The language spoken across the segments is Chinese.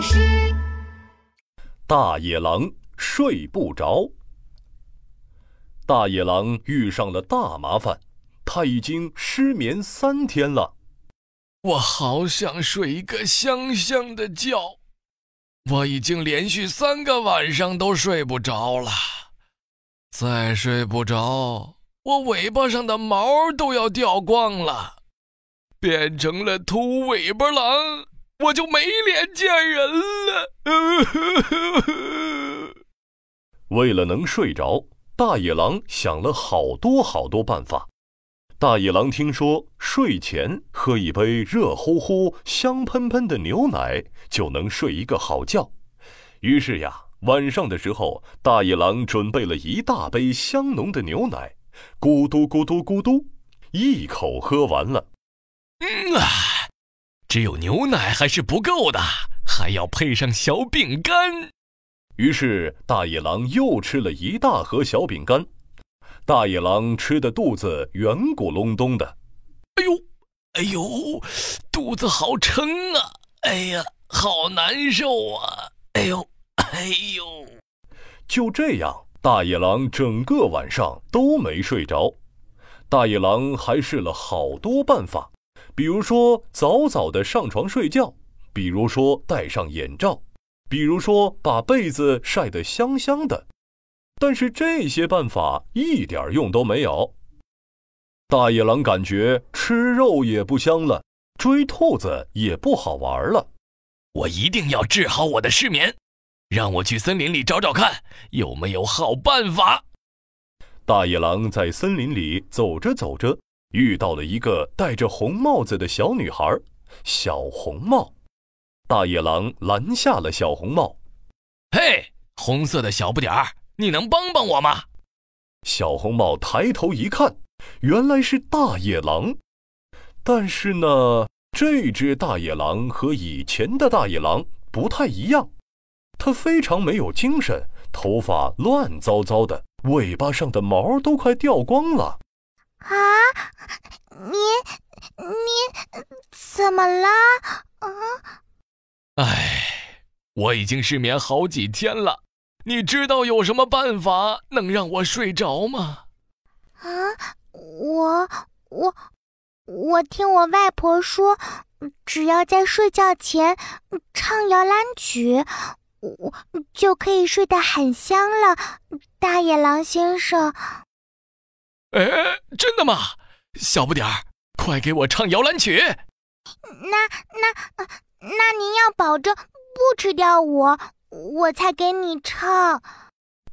巴士。大野狼睡不着。大野狼遇上了大麻烦，他已经失眠三天了。我好想睡一个香香的觉，我已经连续三个晚上都睡不着了。再睡不着，我尾巴上的毛都要掉光了，变成了秃尾巴狼，我就没脸见人了。为了能睡着，大野狼想了好多好多办法。大野狼听说睡前喝一杯热乎乎、香喷喷的牛奶就能睡一个好觉，于是呀。晚上的时候，大野狼准备了一大杯香浓的牛奶，咕嘟咕嘟咕嘟，一口喝完了。嗯啊，只有牛奶还是不够的，还要配上小饼干。于是大野狼又吃了一大盒小饼干。大野狼吃的肚子圆鼓隆咚的。哎呦，哎呦，肚子好撑啊！哎呀，好难受啊！哎呦。哎呦！就这样，大野狼整个晚上都没睡着。大野狼还试了好多办法，比如说早早的上床睡觉，比如说戴上眼罩，比如说把被子晒得香香的。但是这些办法一点用都没有。大野狼感觉吃肉也不香了，追兔子也不好玩了。我一定要治好我的失眠。让我去森林里找找看，有没有好办法。大野狼在森林里走着走着，遇到了一个戴着红帽子的小女孩，小红帽。大野狼拦下了小红帽。嘿，红色的小不点儿，你能帮帮我吗？小红帽抬头一看，原来是大野狼。但是呢，这只大野狼和以前的大野狼不太一样。它非常没有精神，头发乱糟糟的，尾巴上的毛都快掉光了。啊，你你怎么了？啊？哎，我已经失眠好几天了，你知道有什么办法能让我睡着吗？啊，我我我听我外婆说，只要在睡觉前唱摇篮曲。我就可以睡得很香了，大野狼先生。哎，真的吗？小不点儿，快给我唱摇篮曲。那那那您要保证不吃掉我，我才给你唱。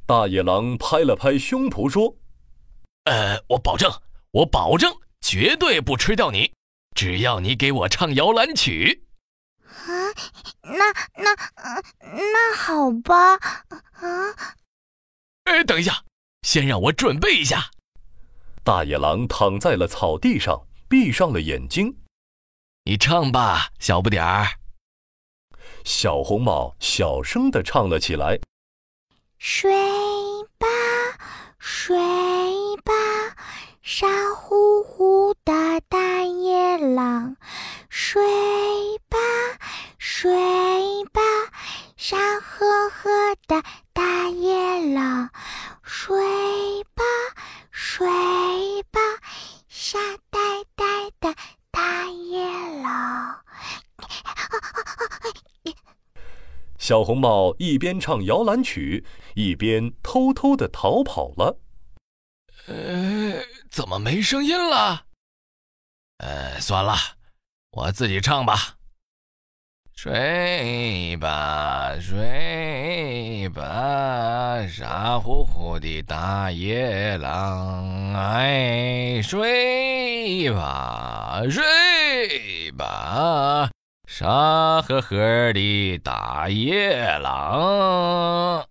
大野狼拍了拍胸脯说：“呃，我保证，我保证，绝对不吃掉你，只要你给我唱摇篮曲。”啊，那那那好吧，啊！哎，等一下，先让我准备一下。大野狼躺在了草地上，闭上了眼睛。你唱吧，小不点儿。小红帽小声的唱了起来：“睡吧，小红帽一边唱摇篮曲，一边偷偷的逃跑了。呃，怎么没声音了？呃，算了，我自己唱吧。睡吧，睡吧，傻乎乎的大野狼，哎，睡吧，睡吧，傻呵呵的大野狼。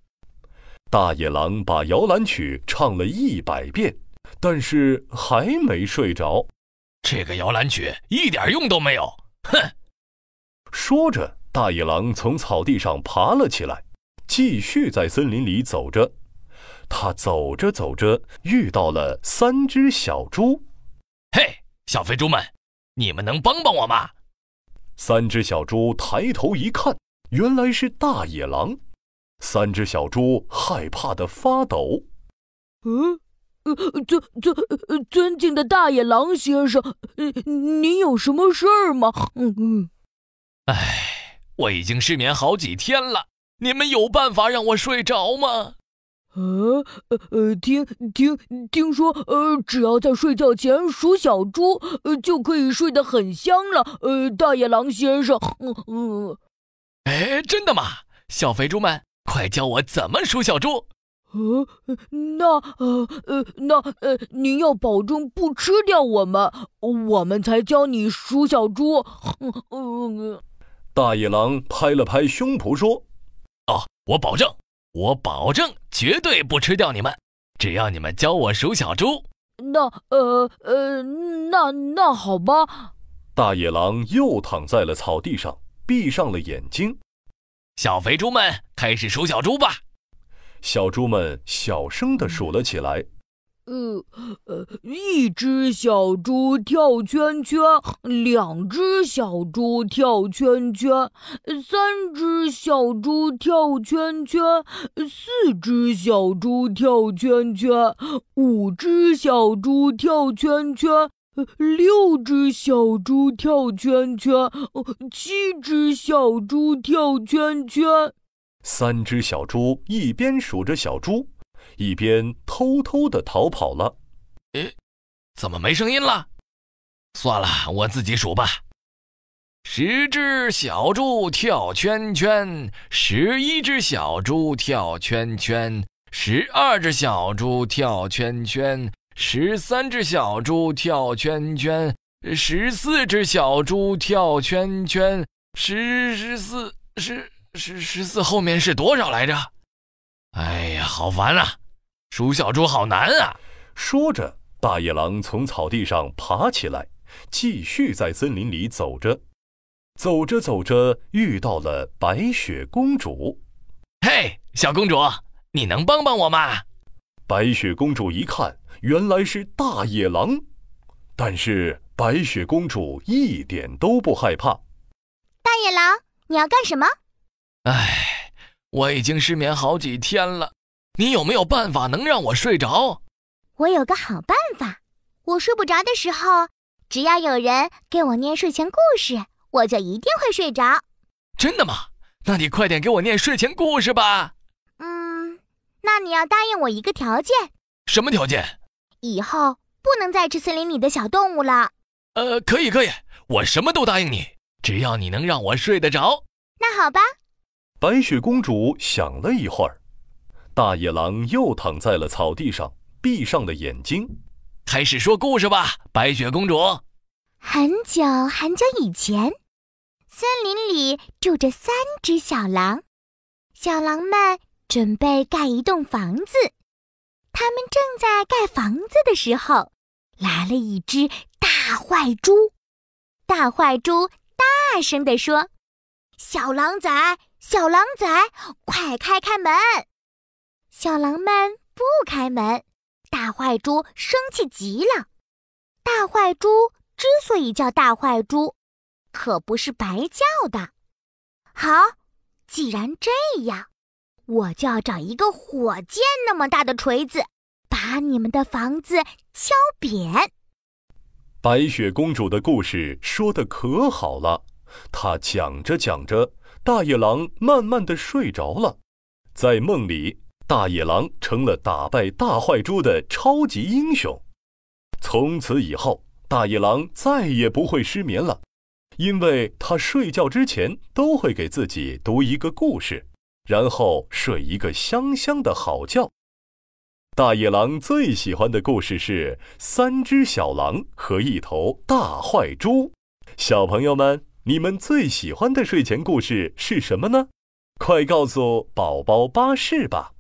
大野狼把摇篮曲唱了一百遍，但是还没睡着。这个摇篮曲一点用都没有，哼！说着，大野狼从草地上爬了起来，继续在森林里走着。他走着走着，遇到了三只小猪。嘿，小肥猪们，你们能帮帮我吗？三只小猪抬头一看，原来是大野狼。三只小猪害怕的发抖。嗯，呃，尊尊尊敬的大野狼先生，您有什么事儿吗？嗯嗯。哎，我已经失眠好几天了，你们有办法让我睡着吗？呃呃，听听听说，呃，只要在睡觉前数小猪，呃，就可以睡得很香了。呃，大野狼先生，嗯嗯，哎，真的吗？小肥猪们，快教我怎么数小猪。呃，那呃呃那呃，您要保证不吃掉我们，我们才教你数小猪。嗯嗯，大野狼拍了拍胸脯说：“啊，我保证。”我保证绝对不吃掉你们，只要你们教我数小猪。那呃呃，那那好吧。大野狼又躺在了草地上，闭上了眼睛。小肥猪们，开始数小猪吧。小猪们小声地数了起来。呃呃，一只小猪跳圈圈，两只小猪跳圈圈，三只小猪跳圈圈，四只小猪跳圈圈，五只小猪跳圈圈，六只小猪跳圈圈，七只小猪跳圈圈。三只小猪一边数着小猪。一边偷偷的逃跑了。诶，怎么没声音了？算了，我自己数吧。十只小猪跳圈圈，十一只小猪跳圈圈，十二只小猪跳圈圈，十三只小猪跳圈圈，十四只小猪跳圈圈，十十四十十十四后面是多少来着？哎呀，好烦啊！数小猪好难啊！说着，大野狼从草地上爬起来，继续在森林里走着。走着走着，遇到了白雪公主。嘿，小公主，你能帮帮我吗？白雪公主一看，原来是大野狼，但是白雪公主一点都不害怕。大野狼，你要干什么？唉，我已经失眠好几天了。你有没有办法能让我睡着？我有个好办法，我睡不着的时候，只要有人给我念睡前故事，我就一定会睡着。真的吗？那你快点给我念睡前故事吧。嗯，那你要答应我一个条件。什么条件？以后不能再吃森林里的小动物了。呃，可以可以，我什么都答应你，只要你能让我睡得着。那好吧。白雪公主想了一会儿。大野狼又躺在了草地上，闭上了眼睛，开始说故事吧。白雪公主，很久很久以前，森林里住着三只小狼，小狼们准备盖一栋房子。他们正在盖房子的时候，来了一只大坏猪。大坏猪大声地说：“小狼崽，小狼崽，快开开门！”小狼们不开门，大坏猪生气极了。大坏猪之所以叫大坏猪，可不是白叫的。好，既然这样，我就要找一个火箭那么大的锤子，把你们的房子敲扁。白雪公主的故事说的可好了，她讲着讲着，大野狼慢慢的睡着了，在梦里。大野狼成了打败大坏猪的超级英雄。从此以后，大野狼再也不会失眠了，因为他睡觉之前都会给自己读一个故事，然后睡一个香香的好觉。大野狼最喜欢的故事是《三只小狼和一头大坏猪》。小朋友们，你们最喜欢的睡前故事是什么呢？快告诉宝宝巴士吧！